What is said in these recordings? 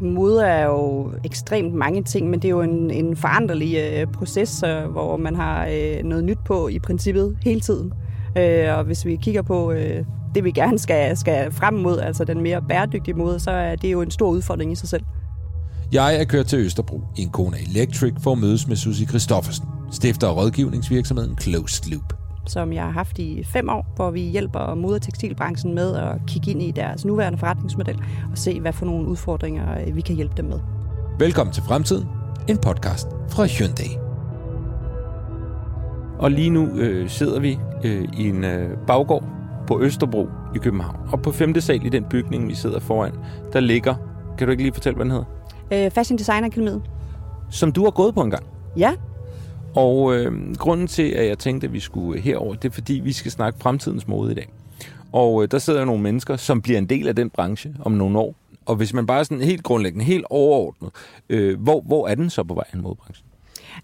Mode er jo ekstremt mange ting, men det er jo en, en foranderlig øh, proces, øh, hvor man har øh, noget nyt på i princippet hele tiden. Øh, og hvis vi kigger på øh, det, vi gerne skal, skal frem mod, altså den mere bæredygtige måde, så er det jo en stor udfordring i sig selv. Jeg er kørt til Østerbro i en Kona Electric for at mødes med Susie Christoffersen, stifter af rådgivningsvirksomheden Closed Loop som jeg har haft i fem år, hvor vi hjælper mode- og tekstilbranchen med at kigge ind i deres nuværende forretningsmodel og se, hvad for nogle udfordringer øh, vi kan hjælpe dem med. Velkommen til Fremtiden, en podcast fra Hyundai. Og lige nu øh, sidder vi øh, i en øh, baggård på Østerbro i København. Og på femte sal i den bygning, vi sidder foran, der ligger... Kan du ikke lige fortælle, hvad den hedder? Øh, Fashion Design Akademiet. Som du har gået på en gang? Ja, og øh, grunden til, at jeg tænkte, at vi skulle øh, herover, det er, fordi vi skal snakke fremtidens mode i dag. Og øh, der sidder nogle mennesker, som bliver en del af den branche om nogle år. Og hvis man bare sådan helt grundlæggende, helt overordnet, øh, hvor, hvor er den så på vej, mod branchen?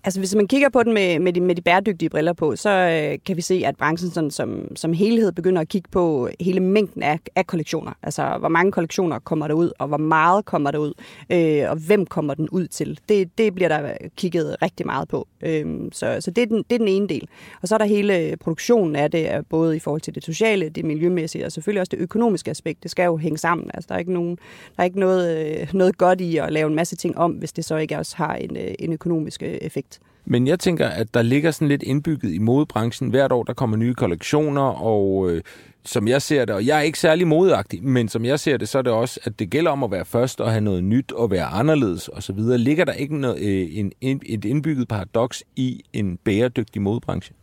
Altså hvis man kigger på den med, med, de, med de bæredygtige briller på, så øh, kan vi se, at branchen sådan, som, som helhed begynder at kigge på hele mængden af, af kollektioner. Altså hvor mange kollektioner kommer der ud, og hvor meget kommer der ud, øh, og hvem kommer den ud til. Det, det bliver der kigget rigtig meget på. Øh, så så det, er den, det er den ene del. Og så er der hele produktionen af det, øh, både i forhold til det sociale, det miljømæssige, og selvfølgelig også det økonomiske aspekt. Det skal jo hænge sammen. Altså der er ikke, nogen, der er ikke noget, øh, noget godt i at lave en masse ting om, hvis det så ikke også har en, øh, en økonomisk effekt effekt. Men jeg tænker, at der ligger sådan lidt indbygget i modebranchen. Hvert år, der kommer nye kollektioner, og øh, som jeg ser det, og jeg er ikke særlig modeagtig, men som jeg ser det, så er det også, at det gælder om at være først og have noget nyt og være anderledes osv. Ligger der ikke noget, øh, en, en, et indbygget paradoks i en bæredygtig modebranche?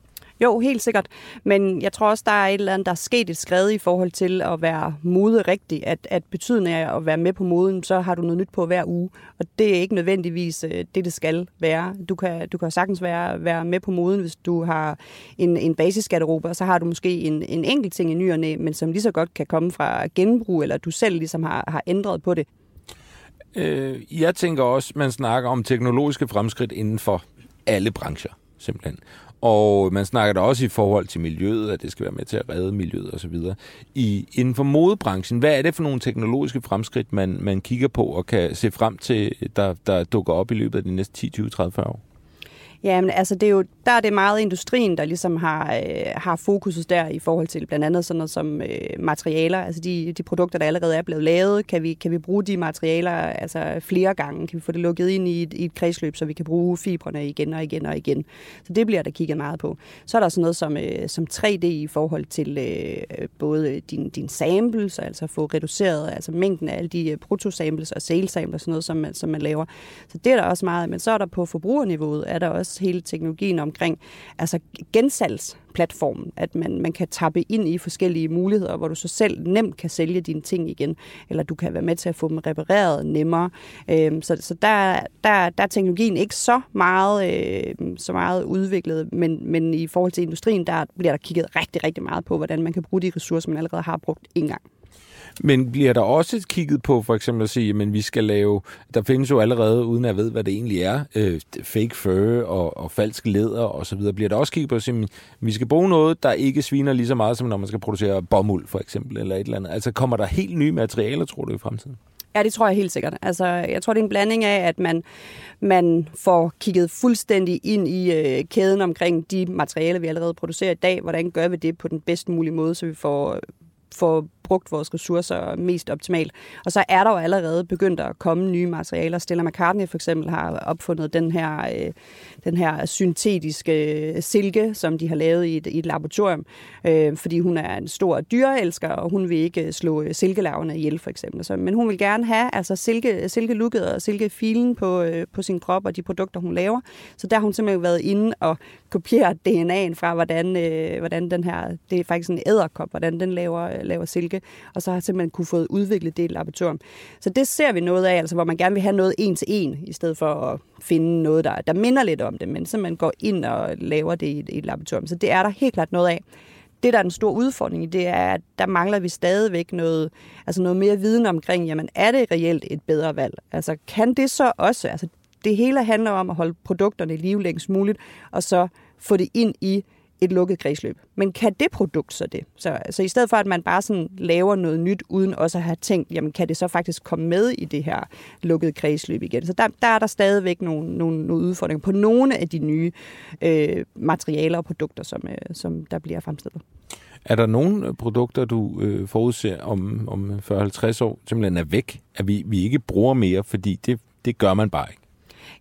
Jo, helt sikkert. Men jeg tror også, der er et eller andet, der er sket et skred i forhold til at være mode rigtig. At, at betydningen af at være med på moden, så har du noget nyt på hver uge. Og det er ikke nødvendigvis øh, det, det skal være. Du kan, du kan sagtens være, være med på moden, hvis du har en, en basisgarderobe, og så har du måske en, en enkelt ting i ny og næ, men som lige så godt kan komme fra genbrug, eller du selv ligesom har, har ændret på det. Øh, jeg tænker også, man snakker om teknologiske fremskridt inden for alle brancher, simpelthen. Og man snakker da også i forhold til miljøet, at det skal være med til at redde miljøet osv. I, inden for modebranchen, hvad er det for nogle teknologiske fremskridt, man, man kigger på og kan se frem til, der, der dukker op i løbet af de næste 10, 20, 30, 40 år? Jamen, altså, det er jo, der er det meget industrien, der ligesom har, øh, har fokuset der i forhold til blandt andet sådan noget som øh, materialer. Altså de, de produkter, der allerede er blevet lavet, kan vi, kan vi bruge de materialer altså flere gange? Kan vi få det lukket ind i et, i et kredsløb, så vi kan bruge fibrene igen og igen og igen? Så det bliver der kigget meget på. Så er der sådan noget som, øh, som 3D i forhold til øh, både din, din samples, altså få reduceret altså mængden af alle de øh, protosamples og sales samples, sådan noget, som man, som man laver. Så det er der også meget. Men så er der på forbrugerniveauet, er der også også hele teknologien omkring altså gensalgsplatformen, at man, man kan tappe ind i forskellige muligheder, hvor du så selv nemt kan sælge dine ting igen, eller du kan være med til at få dem repareret nemmere. Øh, så så der, der, der er teknologien ikke så meget, øh, så meget udviklet, men, men i forhold til industrien, der bliver der kigget rigtig, rigtig meget på, hvordan man kan bruge de ressourcer, man allerede har brugt en gang. Men bliver der også kigget på for eksempel at sige, at vi skal lave, der findes jo allerede, uden at jeg ved, hvad det egentlig er, øh, fake fur og, og falsk læder og så videre. Bliver der også kigget på at sige, at vi skal bruge noget, der ikke sviner lige så meget, som når man skal producere bomuld for eksempel, eller et eller andet. Altså kommer der helt nye materialer, tror du, i fremtiden? Ja, det tror jeg helt sikkert. Altså, jeg tror, det er en blanding af, at man, man får kigget fuldstændig ind i øh, kæden omkring de materialer, vi allerede producerer i dag. Hvordan gør vi det på den bedst mulige måde, så vi får, får brugt vores ressourcer mest optimalt. Og så er der jo allerede begyndt at komme nye materialer. Stella McCartney for eksempel har opfundet den her, øh, den her syntetiske øh, silke, som de har lavet i et, i et laboratorium, øh, fordi hun er en stor dyreelsker, og hun vil ikke øh, slå øh, silkelarverne ihjel for eksempel. Så, men hun vil gerne have altså silke, silkelukket og silkefilen på, øh, på sin krop og de produkter, hun laver. Så der har hun simpelthen været inde og kopieret DNA'en fra, hvordan, øh, hvordan den her, det er faktisk en æderkop, hvordan den laver, laver silke og så har simpelthen kunne få udviklet det i laboratorium. Så det ser vi noget af, altså hvor man gerne vil have noget en til en, i stedet for at finde noget, der, der minder lidt om det, men så man går ind og laver det i, i et laboratorium. Så det er der helt klart noget af. Det, der er den store udfordring i, det er, at der mangler vi stadigvæk noget, altså noget mere viden omkring, jamen er det reelt et bedre valg? Altså kan det så også, altså det hele handler om at holde produkterne i live længst muligt, og så få det ind i et lukket kredsløb. Men kan det produkt så det? Så, så i stedet for, at man bare sådan laver noget nyt, uden også at have tænkt, jamen kan det så faktisk komme med i det her lukkede kredsløb igen? Så der, der er der stadigvæk nogle, nogle, nogle udfordringer på nogle af de nye øh, materialer og produkter, som, øh, som der bliver fremstillet. Er der nogle produkter, du øh, forudser om, om 40-50 år, simpelthen er væk, at vi, vi ikke bruger mere, fordi det, det gør man bare ikke?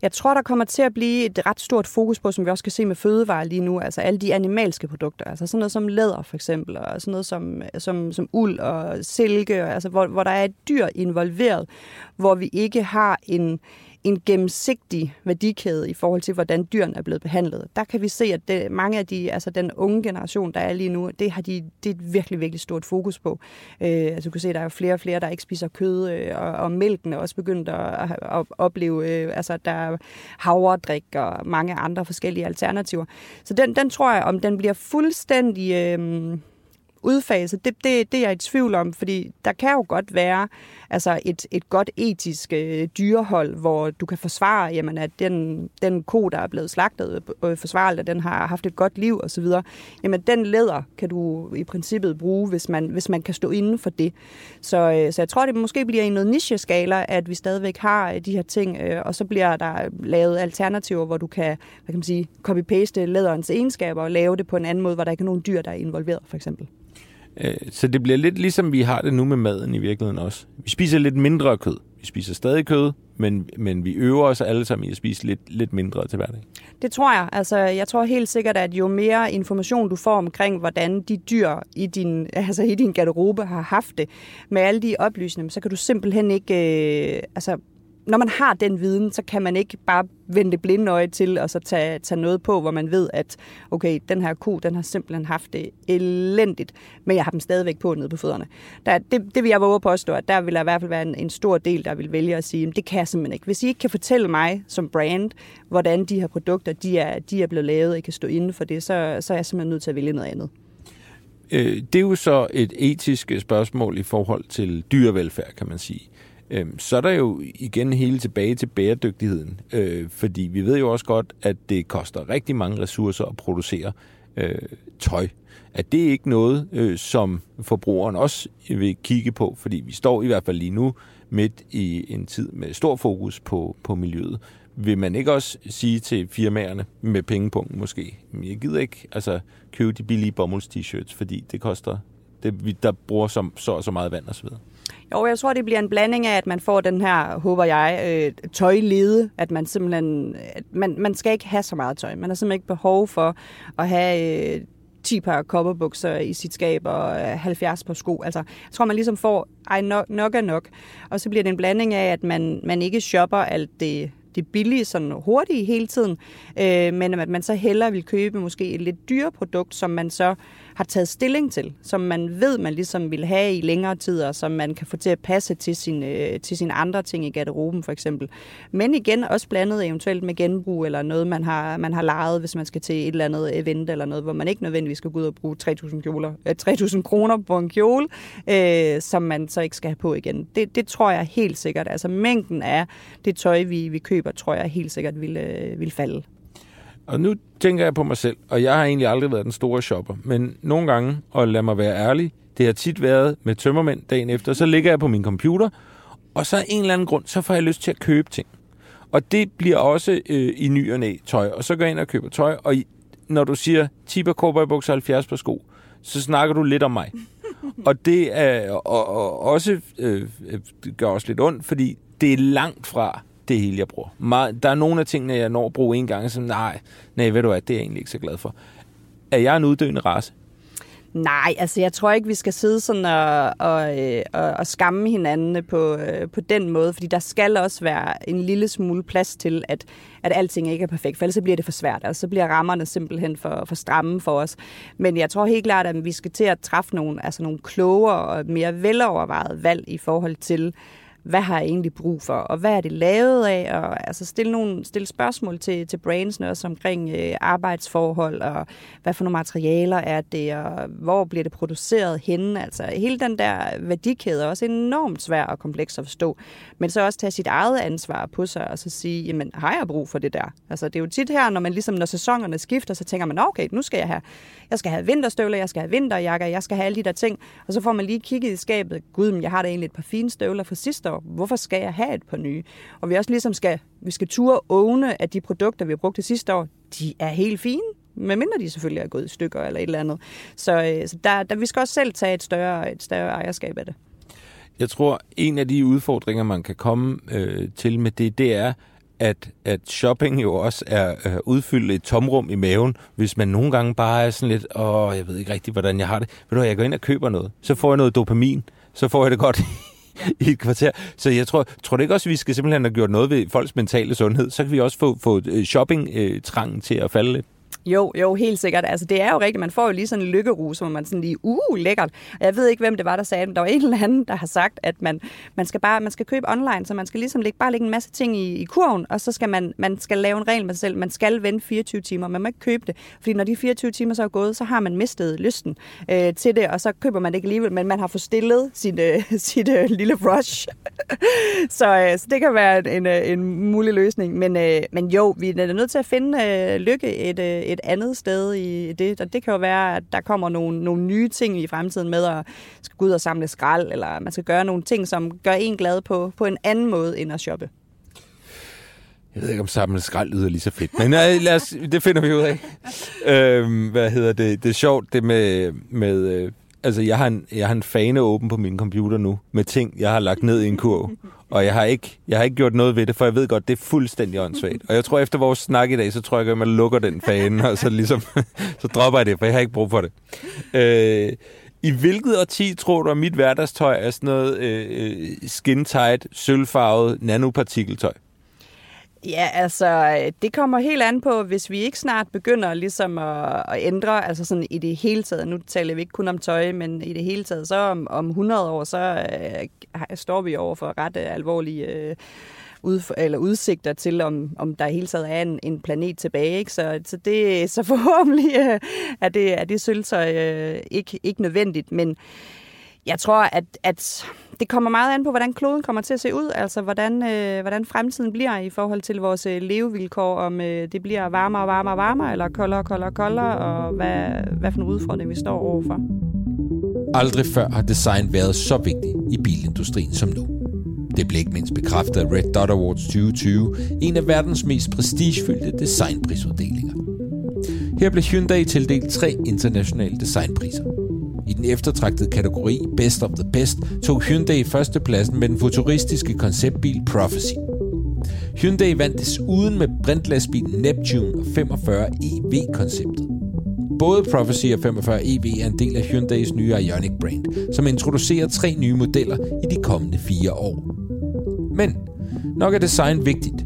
Jeg tror, der kommer til at blive et ret stort fokus på, som vi også kan se med fødevarer lige nu, altså alle de animalske produkter, altså sådan noget som læder for eksempel, og sådan noget som, som, som uld og silke, altså hvor, hvor der er et dyr involveret, hvor vi ikke har en, en gennemsigtig værdikæde i forhold til, hvordan dyrene er blevet behandlet. Der kan vi se, at det, mange af de, altså den unge generation, der er lige nu, det har de det er et virkelig, virkelig stort fokus på. Øh, altså du kan se, at der er flere og flere, der ikke spiser kød, øh, og, og mælken er også begyndt at, at opleve, øh, altså der er havredrik og mange andre forskellige alternativer. Så den, den tror jeg, om den bliver fuldstændig... Øh, udfase, det, det, det er jeg i tvivl om, fordi der kan jo godt være altså et, et godt etisk øh, dyrehold, hvor du kan forsvare, jamen, at den, den ko, der er blevet slagtet, øh, øh forsvarer, at den har haft et godt liv osv., jamen den læder kan du i princippet bruge, hvis man, hvis man kan stå inden for det. Så, øh, så jeg tror, det måske bliver i noget nicheskala, at vi stadigvæk har øh, de her ting, øh, og så bliver der lavet alternativer, hvor du kan, hvad kan man sige, copy-paste læderens egenskaber og lave det på en anden måde, hvor der ikke er nogen dyr, der er involveret, for eksempel. Øh, så det bliver lidt ligesom vi har det nu med maden i virkeligheden også. Vi spiser lidt mindre kød. Vi spiser stadig kød, men, men vi øver os alle sammen i at spise lidt, lidt mindre til hverdag. Det tror jeg. Altså, jeg tror helt sikkert, at jo mere information du får omkring, hvordan de dyr i din, altså i din garderobe har haft det, med alle de oplysninger, så kan du simpelthen ikke... Øh, altså, når man har den viden, så kan man ikke bare vende det blinde øje til, og så tage, tage noget på, hvor man ved, at okay, den her ko, den har simpelthen haft det elendigt, men jeg har dem stadigvæk på nede på fødderne. Der, det, det vil jeg våge at påstå, at der vil der i hvert fald være en, en stor del, der vil vælge at sige, at det kan jeg simpelthen ikke. Hvis I ikke kan fortælle mig som brand, hvordan de her produkter, de er, de er blevet lavet, og I kan stå inden for det, så, så er jeg simpelthen nødt til at vælge noget andet. Øh, det er jo så et etisk spørgsmål i forhold til dyrevelfærd, kan man sige. Øh, så er der jo igen hele tilbage til bæredygtigheden, øh, fordi vi ved jo også godt, at det koster rigtig mange ressourcer at producere øh, tøj. At det ikke noget, øh, som forbrugeren også vil kigge på, fordi vi står i hvert fald lige nu midt i en tid med stor fokus på, på miljøet. Vil man ikke også sige til firmaerne med pengepunkten måske, jeg gider ikke altså, købe de billige bomulds-t-shirts, fordi det koster, det, der bruger så, så, så meget vand osv.? Jo, jeg tror, det bliver en blanding af, at man får den her, håber jeg, øh, tøjlede, at man simpelthen, at man, man skal ikke have så meget tøj. Man har simpelthen ikke behov for at have øh, 10 par kopperbukser i sit skab og øh, 70 par sko. Altså, jeg tror, man ligesom får, ej, nok, nok er nok. Og så bliver det en blanding af, at man, man ikke shopper alt det det billige, sådan hurtigt hele tiden, øh, men at man så hellere vil købe måske et lidt dyre produkt, som man så har taget stilling til, som man ved, man ligesom vil have i længere tid, og som man kan få til at passe til, sin, øh, til sine andre ting i garderoben for eksempel. Men igen også blandet eventuelt med genbrug eller noget, man har, man har lejet, hvis man skal til et eller andet event eller noget, hvor man ikke nødvendigvis skal gå ud og bruge 3.000, kjoler, øh, 3.000 kroner på en kjole, øh, som man så ikke skal have på igen. Det, det tror jeg helt sikkert. Altså mængden af det tøj, vi, vi køber, tror jeg helt sikkert vil, øh, vil falde. Og nu tænker jeg på mig selv, og jeg har egentlig aldrig været den store shopper, men nogle gange, og lad mig være ærlig, det har tit været med tømmermænd dagen efter, så ligger jeg på min computer, og så af en eller anden grund, så får jeg lyst til at købe ting. Og det bliver også øh, i ny og næ tøj, og så går jeg ind og køber tøj, og i, når du siger 10 par bukser 70 på sko, så snakker du lidt om mig. og det er og, og også øh, gør også lidt ondt, fordi det er langt fra det hele, jeg bruger. Meget, der er nogle af tingene, jeg når at bruge en gang, som nej, nej, ved du hvad, det er jeg egentlig ikke så glad for. Er jeg en uddøende race? Nej, altså jeg tror ikke, vi skal sidde sådan og, og, øh, og, og skamme hinanden på, øh, på den måde, fordi der skal også være en lille smule plads til, at, at alting ikke er perfekt, for ellers så bliver det for svært. og så bliver rammerne simpelthen for, for stramme for os. Men jeg tror helt klart, at vi skal til at træffe nogle, altså nogle klogere og mere velovervejede valg i forhold til, hvad har jeg egentlig brug for, og hvad er det lavet af, og altså stille, nogle, stille spørgsmål til, til brandsene også omkring øh, arbejdsforhold, og hvad for nogle materialer er det, og hvor bliver det produceret henne, altså hele den der værdikæde er også enormt svær og kompleks at forstå, men så også tage sit eget ansvar på sig, og så sige, jamen har jeg brug for det der? Altså det er jo tit her, når man ligesom, når sæsonerne skifter, så tænker man, okay, nu skal jeg have, jeg skal have vinterstøvler, jeg skal have vinterjakker, jeg skal have alle de der ting, og så får man lige kigget i skabet, gud, men jeg har da egentlig et par fine støvler fra sidste efter, hvorfor skal jeg have et par nye? Og vi også ligesom skal, vi skal ture åbne, at de produkter, vi har brugt det sidste år, de er helt fine, medmindre de selvfølgelig er gået i stykker eller et eller andet. Så, øh, så der, der, vi skal også selv tage et større, et større ejerskab af det. Jeg tror, en af de udfordringer, man kan komme øh, til med det, det er, at, at shopping jo også er øh, udfyldt et tomrum i maven, hvis man nogle gange bare er sådan lidt, åh, jeg ved ikke rigtig, hvordan jeg har det. Ved du jeg går ind og køber noget. Så får jeg noget dopamin. Så får jeg det godt i et kvarter. Så jeg tror, tror det ikke også, at vi skal simpelthen have gjort noget ved folks mentale sundhed? Så kan vi også få, få øh, shopping-trangen øh, til at falde lidt. Jo, jo, helt sikkert. Altså, det er jo rigtigt. Man får jo lige sådan en lykkerus, hvor man sådan lige, uh, lækkert. Og jeg ved ikke, hvem det var, der sagde det. Der var en eller anden, der har sagt, at man, man skal bare man skal købe online, så man skal ligesom lægge, bare lægge en masse ting i, i kurven, og så skal man, man skal lave en regel med sig selv. Man skal vente 24 timer. Man må ikke købe det, fordi når de 24 timer så er gået, så har man mistet lysten øh, til det, og så køber man det ikke alligevel, men man har forstillet sit, øh, sit øh, lille rush. så, øh, så det kan være en, en, en mulig løsning. Men, øh, men jo, vi er nødt til at finde øh, lykke et, øh, et andet sted i det. Og det kan jo være, at der kommer nogle, nogle nye ting i fremtiden med at skal gå ud og samle skrald, eller man skal gøre nogle ting, som gør en glad på, på en anden måde end at shoppe. Jeg ved ikke, om samle skrald lyder lige så fedt, men nej, lad os, det finder vi ud af. øhm, hvad hedder det? Det er sjovt, det med, med øh, altså jeg har, en, jeg har en fane åben på min computer nu, med ting, jeg har lagt ned i en kurv. Og jeg har, ikke, jeg har ikke gjort noget ved det, for jeg ved godt, det er fuldstændig åndssvagt. Og jeg tror, efter vores snak i dag, så tror jeg, at man lukker den fane, og så, ligesom, så dropper jeg det, for jeg har ikke brug for det. Øh, I hvilket årti tror du, at mit hverdagstøj er sådan noget øh, øh skin-tight, sølvfarvet nanopartikeltøj? Ja, altså, det kommer helt an på, hvis vi ikke snart begynder ligesom at, at ændre, altså sådan i det hele taget, nu taler vi ikke kun om tøj, men i det hele taget, så om, om 100 år, så øh, står vi over for ret øh, alvorlige øh, ud, eller udsigter til, om, om der i hele taget er en, en planet tilbage. Ikke? Så, så, det, så forhåbentlig øh, er det, er det sølvtøj øh, ikke, ikke nødvendigt, men jeg tror, at, at det kommer meget an på, hvordan kloden kommer til at se ud, altså hvordan, øh, hvordan fremtiden bliver i forhold til vores øh, levevilkår, om øh, det bliver varmere og varmere og varmere, eller koldere og koldere og koldere, og hvad, hvad for en udfordring vi står overfor. Aldrig før har design været så vigtigt i bilindustrien som nu. Det blev ikke mindst bekræftet af Red Dot Awards 2020, en af verdens mest prestigefyldte designprisuddelinger. Her blev Hyundai tildelt tre internationale designpriser. I den eftertragtede kategori Best of the Best tog Hyundai førstepladsen med den futuristiske konceptbil Prophecy. Hyundai vandt desuden med brintlastbilen Neptune og 45 EV-konceptet. Både Prophecy og 45 EV er en del af Hyundais nye Ioniq brand, som introducerer tre nye modeller i de kommende fire år. Men nok er design vigtigt,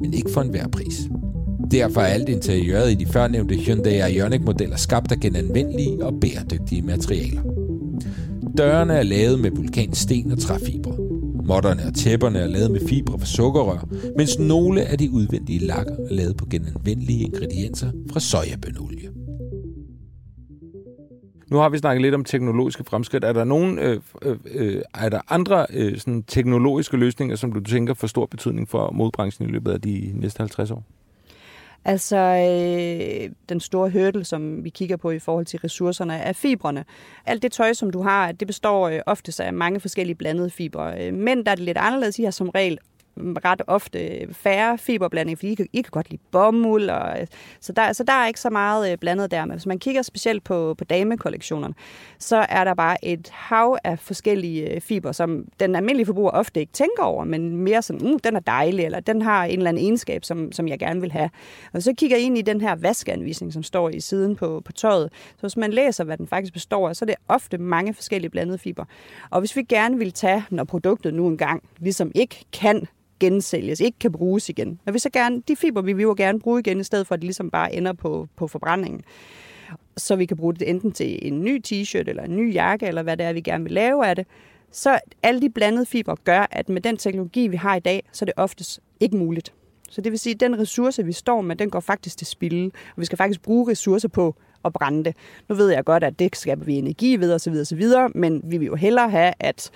men ikke for enhver pris. Derfor er alt interiøret i de førnævnte Hyundai Ioniq-modeller skabt af genanvendelige og bæredygtige materialer. Dørene er lavet med vulkansten og træfibre. Modderne og tæpperne er lavet med fibre fra sukkerrør, mens nogle af de udvendige lakker er lavet på genanvendelige ingredienser fra sojabønolie. Nu har vi snakket lidt om teknologiske fremskridt. Er der nogen, øh, øh, øh, er der andre øh, sådan teknologiske løsninger, som du tænker får stor betydning for modbranchen i løbet af de næste 50 år? Altså, øh, den store hurdle, som vi kigger på i forhold til ressourcerne, er fibrene. Alt det tøj, som du har, det består øh, oftest af mange forskellige blandede fibre. Øh, men der er det lidt anderledes. I har som regel ret ofte færre fiberblanding, fordi I kan, I kan godt lide bomuld, og, øh, så, der, så der er ikke så meget øh, blandet der. Men hvis man kigger specielt på, på damekollektionerne, så er der bare et hav af forskellige øh, fiber, som den almindelige forbruger ofte ikke tænker over, men mere sådan, uh, den er dejlig, eller den har en eller anden egenskab, som, som jeg gerne vil have. Og så kigger I ind i den her vaskeanvisning, som står i siden på, på tøjet. Så hvis man læser, hvad den faktisk består af, så er det ofte mange forskellige blandede fiber. Og hvis vi gerne vil tage, når produktet nu engang ligesom ikke kan gensælges, ikke kan bruges igen. Og vi så gerne, de fiber vi vil jo gerne bruge igen, i stedet for at de ligesom bare ender på, på forbrændingen. Så vi kan bruge det enten til en ny t-shirt, eller en ny jakke, eller hvad det er, vi gerne vil lave af det. så alle de blandede fibre gør, at med den teknologi, vi har i dag, så er det oftest ikke muligt. Så det vil sige, at den ressource, vi står med, den går faktisk til spilde. Og vi skal faktisk bruge ressourcer på at brænde det. Nu ved jeg godt, at det skaber vi energi ved osv. osv., men vi vil jo hellere have, at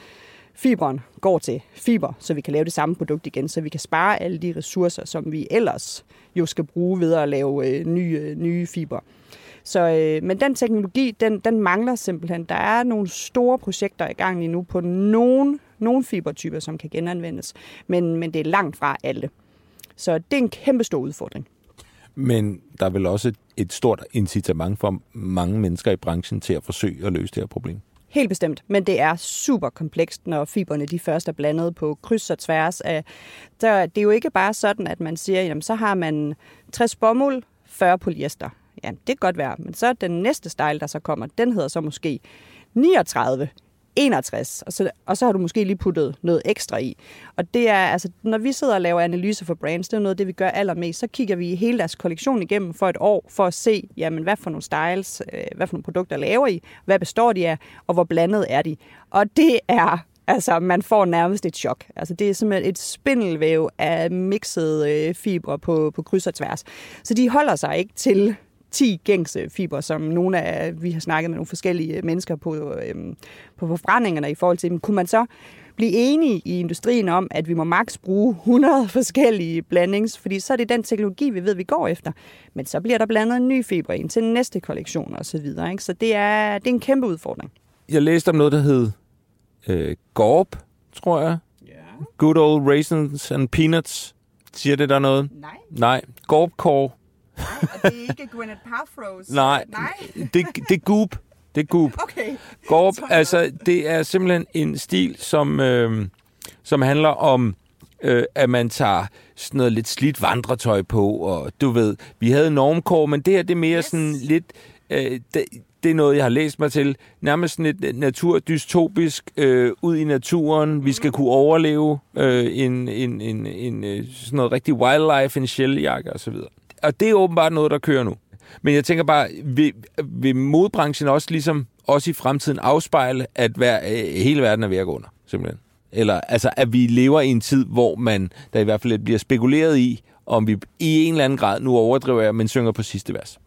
fiberen går til fiber, så vi kan lave det samme produkt igen, så vi kan spare alle de ressourcer, som vi ellers jo skal bruge ved at lave øh, nye, øh, nye fiber. Så, øh, men den teknologi, den, den mangler simpelthen. Der er nogle store projekter i gang lige nu på nogle, nogle fibertyper, som kan genanvendes, men, men det er langt fra alle. Så det er en kæmpe stor udfordring. Men der er vel også et stort incitament for mange mennesker i branchen til at forsøge at løse det her problem? Helt bestemt, men det er super komplekst, når fiberne de først er blandet på kryds og tværs. Af, så det er jo ikke bare sådan, at man siger, jamen så har man 60 bomuld, 40 polyester. Ja, det kan godt være, men så den næste style, der så kommer, den hedder så måske 39 61, og så, og så har du måske lige puttet noget ekstra i. Og det er, altså, når vi sidder og laver analyser for brands, det er noget af det, vi gør allermest, så kigger vi hele deres kollektion igennem for et år, for at se, jamen, hvad for nogle styles, øh, hvad for nogle produkter laver I, hvad består de af, og hvor blandet er de. Og det er Altså, man får nærmest et chok. Altså, det er simpelthen et spindelvæv af mixede øh, fibre på, på kryds og tværs. Så de holder sig ikke til 10 gængse fiber, som nogle af, vi har snakket med nogle forskellige mennesker på, øhm, på forbrændingerne i forhold til, kunne man så blive enige i industrien om, at vi må maks bruge 100 forskellige blandings, fordi så er det den teknologi, vi ved, vi går efter. Men så bliver der blandet en ny fiber ind til næste kollektion og så videre. Ikke? Så det er, det er en kæmpe udfordring. Jeg læste om noget, der hed øh, Gorp, tror jeg. Yeah. Good old raisins and peanuts. Siger det der noget? Nej. Nej. Gorp Core det er ikke Gwyneth Paltrow's? Nej, Nej. det, det er Goop. Det er Goop. Okay. Gorp, altså, det er simpelthen en stil, som, øh, som handler om, øh, at man tager sådan noget lidt slidt vandretøj på, og du ved, vi havde normkår, men det her, det er mere yes. sådan lidt... Øh, det, det er noget, jeg har læst mig til. Nærmest sådan et naturdystopisk øh, ud i naturen. Vi skal kunne overleve øh, en, en, en, en, øh, sådan noget rigtig wildlife, en sheljakke osv og det er åbenbart noget, der kører nu. Men jeg tænker bare, vil, vil modbranchen også ligesom også i fremtiden afspejle, at hver, øh, hele verden er ved at gå under, simpelthen? Eller altså, at vi lever i en tid, hvor man, der i hvert fald bliver spekuleret i, om vi i en eller anden grad, nu overdriver jeg, men synger på sidste vers.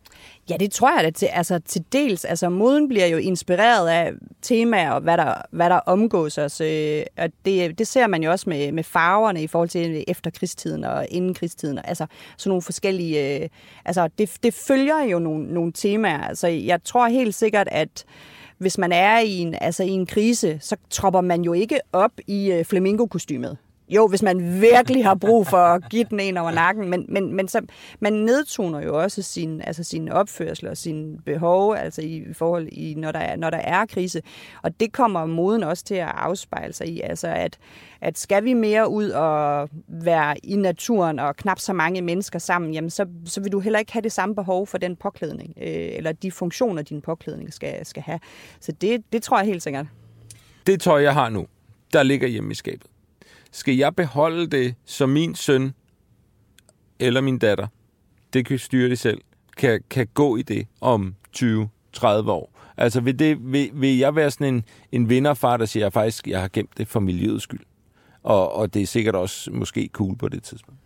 Ja, det tror jeg da til, altså, til dels. Altså, moden bliver jo inspireret af temaer og hvad der, hvad der omgås os. Øh, og det, det ser man jo også med, med farverne i forhold til efterkrigstiden og inden krigstiden. Altså, sådan nogle forskellige... Øh, altså, det, det følger jo nogle, nogle temaer. Altså, jeg tror helt sikkert, at hvis man er i en, altså i en krise, så tropper man jo ikke op i øh, flamingo-kostymet. Jo, hvis man virkelig har brug for at give den en over nakken, men, men, men så, man nedtoner jo også sin, altså sin opførsel og sin behov, altså i forhold i, når der, er, når der er krise. Og det kommer moden også til at afspejle sig i, altså at, at skal vi mere ud og være i naturen og knap så mange mennesker sammen, jamen så, så vil du heller ikke have det samme behov for den påklædning, øh, eller de funktioner, din påklædning skal, skal have. Så det, det tror jeg helt sikkert. Det tøj, jeg har nu, der ligger hjemme i skabet skal jeg beholde det som min søn eller min datter, det kan styre det selv, kan, kan gå i det om 20-30 år? Altså vil, det, vil, vil jeg være sådan en, en vinderfar, der siger, at jeg faktisk jeg har gemt det for miljøets skyld? Og, og det er sikkert også måske cool på det tidspunkt.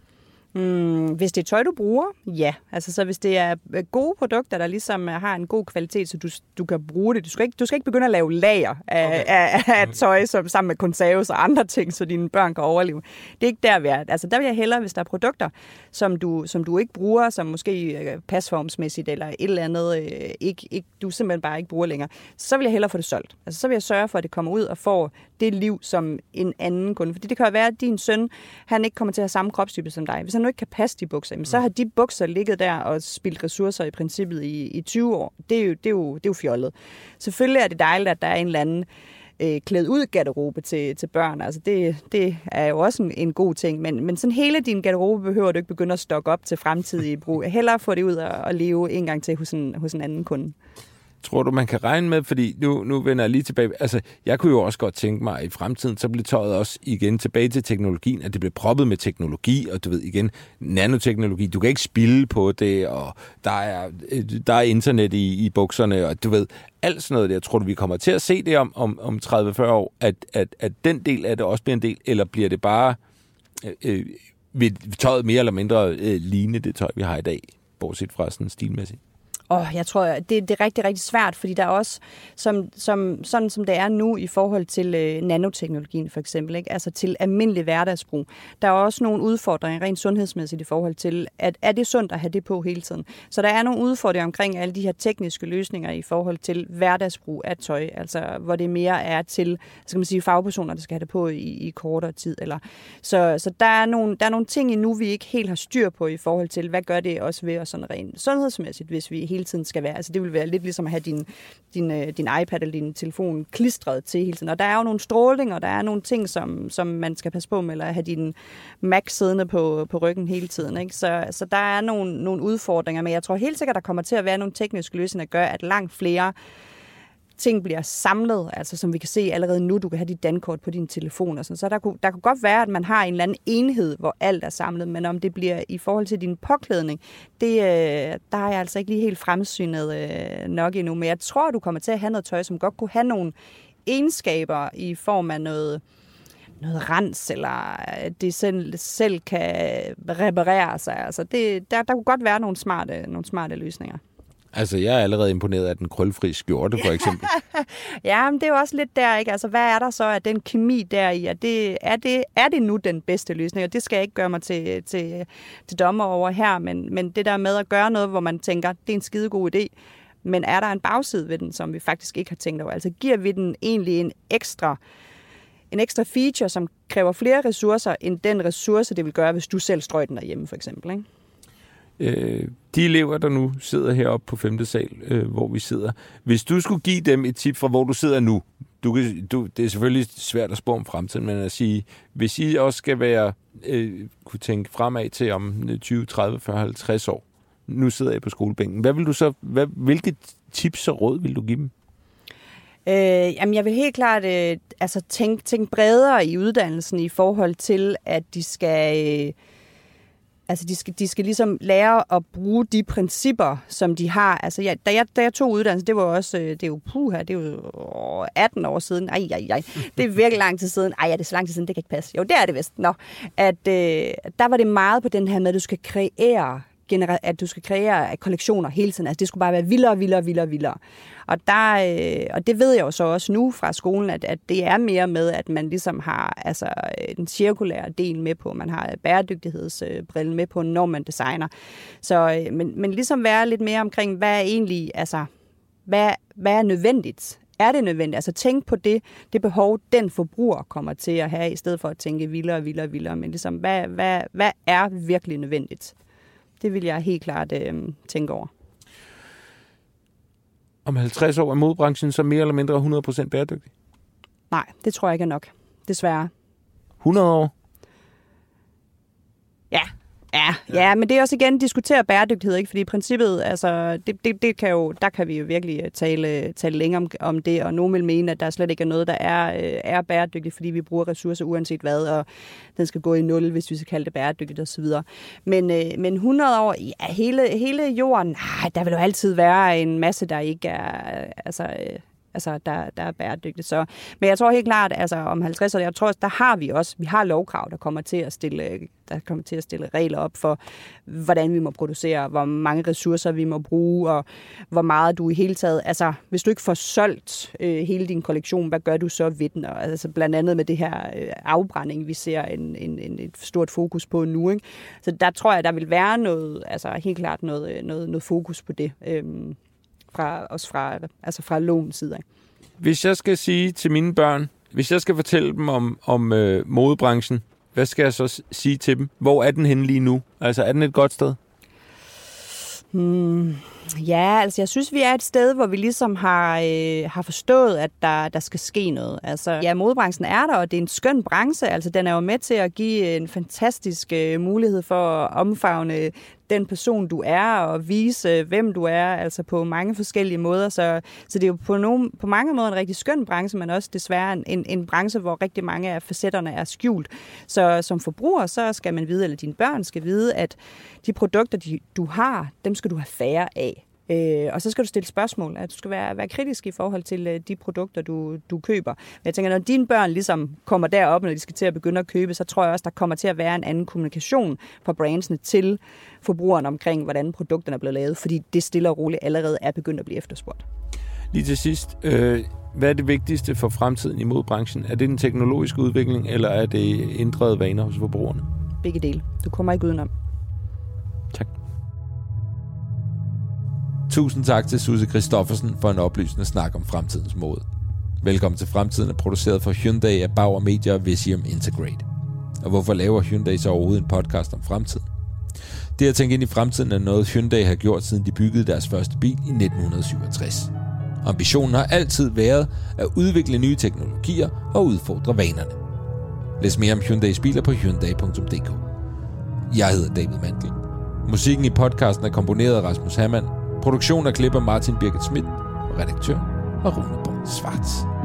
Mm, hvis det er tøj, du bruger, ja. Altså, så hvis det er øh, gode produkter, der ligesom øh, har en god kvalitet, så du, du kan bruge det. Du skal, ikke, du skal ikke begynde at lave lager af, okay. af, af tøj som, sammen med konserves og andre ting, så dine børn kan overleve. Det er ikke der, vi er. Altså, der vil jeg hellere, hvis der er produkter, som du, som du ikke bruger, som måske øh, pasformsmæssigt eller et eller andet, øh, ikke, ikke, du simpelthen bare ikke bruger længere, så vil jeg hellere få det solgt. Altså, så vil jeg sørge for, at det kommer ud og får det liv som en anden kunde. Fordi det kan jo være, at din søn, han ikke kommer til at have samme kropstype som dig. Hvis han nu ikke kan passe de bukser, så har de bukser ligget der og spildt ressourcer i princippet i, i 20 år. Det er, jo, det, er jo, det er jo fjollet. Selvfølgelig er det dejligt, at der er en eller anden øh, klædt ud garderobe til, til børn. Altså det, det er jo også en, en god ting, men, men sådan hele din garderobe behøver du ikke begynde at stokke op til fremtidige brug. Hellere få det ud og, og leve en gang til hos en, hos en anden kunde. Tror du, man kan regne med, fordi nu, nu vender jeg lige tilbage, altså jeg kunne jo også godt tænke mig, at i fremtiden, så bliver tøjet også igen tilbage til teknologien, at det bliver proppet med teknologi, og du ved igen, nanoteknologi, du kan ikke spille på det, og der er, øh, der er internet i, i bukserne, og du ved, alt sådan noget der. Tror du, vi kommer til at se det om, om, om 30-40 år, at, at, at den del af det også bliver en del, eller bliver det bare øh, øh, vil tøjet mere eller mindre øh, ligne det tøj, vi har i dag, bortset fra sådan stilmæssigt? Åh, jeg tror, det, det er rigtig, rigtig svært, fordi der er også, som, som, sådan som det er nu i forhold til øh, nanoteknologien for eksempel, ikke? altså til almindelig hverdagsbrug, der er også nogle udfordringer rent sundhedsmæssigt i forhold til, at er det sundt at have det på hele tiden? Så der er nogle udfordringer omkring alle de her tekniske løsninger i forhold til hverdagsbrug af tøj, altså hvor det mere er til, skal man sige, fagpersoner, der skal have det på i, i kortere tid. Eller, så så der, er nogle, der er nogle ting endnu, vi ikke helt har styr på i forhold til, hvad gør det også ved os sådan rent sundhedsmæssigt, hvis vi hele hele tiden skal være. Altså det vil være lidt ligesom at have din, din, øh, din iPad eller din telefon klistret til hele tiden. Og der er jo nogle stråling, og der er nogle ting, som, som man skal passe på med, eller have din Mac siddende på, på ryggen hele tiden. Ikke? Så, så der er nogle, nogle udfordringer, men jeg tror helt sikkert, der kommer til at være nogle tekniske løsninger, der gør, at langt flere ting bliver samlet, altså som vi kan se allerede nu, du kan have dit dankort på din telefon og sådan. Så der kunne, der kunne godt være, at man har en eller anden enhed, hvor alt er samlet, men om det bliver i forhold til din påklædning, det, øh, der er jeg altså ikke lige helt fremsynet øh, nok endnu. Men jeg tror, du kommer til at have noget tøj, som godt kunne have nogle egenskaber i form af noget, noget rens, eller øh, det selv, selv kan reparere sig. Altså det, der, der kunne godt være nogle smarte, nogle smarte løsninger. Altså, jeg er allerede imponeret af den krølfri skjorte, for eksempel. ja, men det er jo også lidt der, ikke? Altså, hvad er der så af den kemi der i? Er det, er det, er det nu den bedste løsning? Og det skal jeg ikke gøre mig til, til, til dommer over her, men, men det der med at gøre noget, hvor man tænker, det er en skide god idé, men er der en bagside ved den, som vi faktisk ikke har tænkt over? Altså, giver vi den egentlig en ekstra en ekstra feature, som kræver flere ressourcer, end den ressource, det vil gøre, hvis du selv strøg den derhjemme, for eksempel, ikke? Øh, de elever, der nu sidder heroppe på 5. sal, øh, hvor vi sidder, hvis du skulle give dem et tip fra, hvor du sidder nu, du kan, du, det er selvfølgelig svært at spå om fremtiden, men at sige, hvis I også skal være, øh, kunne tænke fremad til om 20, 30, 40, 50 år, nu sidder jeg på skolebænken, hvad vil du så, hvad, hvilke tips og råd vil du give dem? Øh, jamen, jeg vil helt klart øh, altså tænke, tænke bredere i uddannelsen i forhold til, at de skal... Øh, Altså, de skal, de skal ligesom lære at bruge de principper, som de har. Altså, ja, da, jeg, da jeg tog uddannelse, det var også, øh, det er jo puha, det er jo 18 år siden. Ej, ej, ej. Det er virkelig lang tid siden. Ej, ja, det er så lang tid siden, det kan ikke passe. Jo, det er det vist. Nå. At, øh, der var det meget på den her med, at du skal kreere at du skal kreere kollektioner hele tiden. Altså, det skulle bare være vildere, vildere, vildere, vildere. Og, der, øh, og det ved jeg jo så også nu fra skolen, at, at det er mere med, at man ligesom har altså, øh, den cirkulære del med på, man har bæredygtighedsbrillen med på, når man designer. Så, øh, men, men ligesom være lidt mere omkring, hvad er egentlig, altså, hvad, hvad er nødvendigt? Er det nødvendigt? Altså tænk på det, det behov, den forbruger kommer til at have, i stedet for at tænke vildere, vildere, vildere. Men ligesom, hvad, hvad, hvad er virkelig nødvendigt? Det vil jeg helt klart øh, tænke over. Om 50 år er modbranchen så mere eller mindre 100% bæredygtig? Nej, det tror jeg ikke er nok. Desværre. 100 år? Ja, Ja, ja, men det er også igen diskutere bæredygtighed, ikke? Fordi i princippet, altså, det, det, det kan jo, der kan vi jo virkelig øh, tale, tale længere om, om det, og nogen vil mene, at der slet ikke er noget, der er, øh, er bæredygtigt, fordi vi bruger ressourcer uanset hvad, og den skal gå i nul, hvis vi skal kalde det bæredygtigt osv. Men, øh, men 100 år, ja, hele, hele jorden, nej, der vil jo altid være en masse, der ikke er, altså, øh, altså, der, der er bæredygtigt. Så, men jeg tror helt klart, altså om 50 år, jeg tror, der har vi også, vi har lovkrav, der kommer til at stille, der kommer til at stille regler op for, hvordan vi må producere, hvor mange ressourcer vi må bruge, og hvor meget du i hele taget, altså hvis du ikke får solgt øh, hele din kollektion, hvad gør du så ved den? Og, altså blandt andet med det her øh, afbrænding, vi ser en, en, en, et stort fokus på nu. Ikke? Så der tror jeg, der vil være noget, altså helt klart noget, øh, noget, noget fokus på det. Øh, fra, også fra, altså fra lovens side Hvis jeg skal sige til mine børn, hvis jeg skal fortælle dem om, om øh, modebranchen, hvad skal jeg så sige til dem? Hvor er den henne lige nu? Altså, er den et godt sted? Hmm, Ja, altså jeg synes, vi er et sted, hvor vi ligesom har, øh, har forstået, at der, der skal ske noget. Altså, ja, modebranchen er der, og det er en skøn branche. Altså, den er jo med til at give en fantastisk øh, mulighed for at omfavne den person, du er, og vise, hvem du er, altså på mange forskellige måder. Så, så det er jo på, nogle, på mange måder en rigtig skøn branche, men også desværre en, en, en branche, hvor rigtig mange af facetterne er skjult. Så som forbruger, så skal man vide, eller dine børn skal vide, at de produkter, de, du har, dem skal du have færre af. Øh, og så skal du stille spørgsmål. At du skal være, være kritisk i forhold til øh, de produkter, du, du køber. Men jeg tænker, når dine børn ligesom kommer derop, når de skal til at begynde at købe, så tror jeg også, der kommer til at være en anden kommunikation fra brandsene til forbrugeren omkring, hvordan produkterne er blevet lavet, fordi det stille og roligt allerede er begyndt at blive efterspurgt. Lige til sidst, øh, hvad er det vigtigste for fremtiden imod branchen? Er det den teknologiske udvikling, eller er det ændrede vaner hos forbrugerne? Begge dele. Du kommer ikke udenom. Tak. Tusind tak til Susie Christoffersen for en oplysende snak om fremtidens mode. Velkommen til Fremtiden er produceret for Hyundai af Bauer Media og Visium Integrate. Og hvorfor laver Hyundai så overhovedet en podcast om fremtiden? Det at tænke ind i fremtiden er noget Hyundai har gjort siden de byggede deres første bil i 1967. Ambitionen har altid været at udvikle nye teknologier og udfordre vanerne. Læs mere om Hyundais biler på hyundai.dk. Jeg hedder David Mandel. Musikken i podcasten er komponeret af Rasmus Hammann Produktion af klipper Martin Birgit Schmidt og redaktør var Rune Borg Svarts.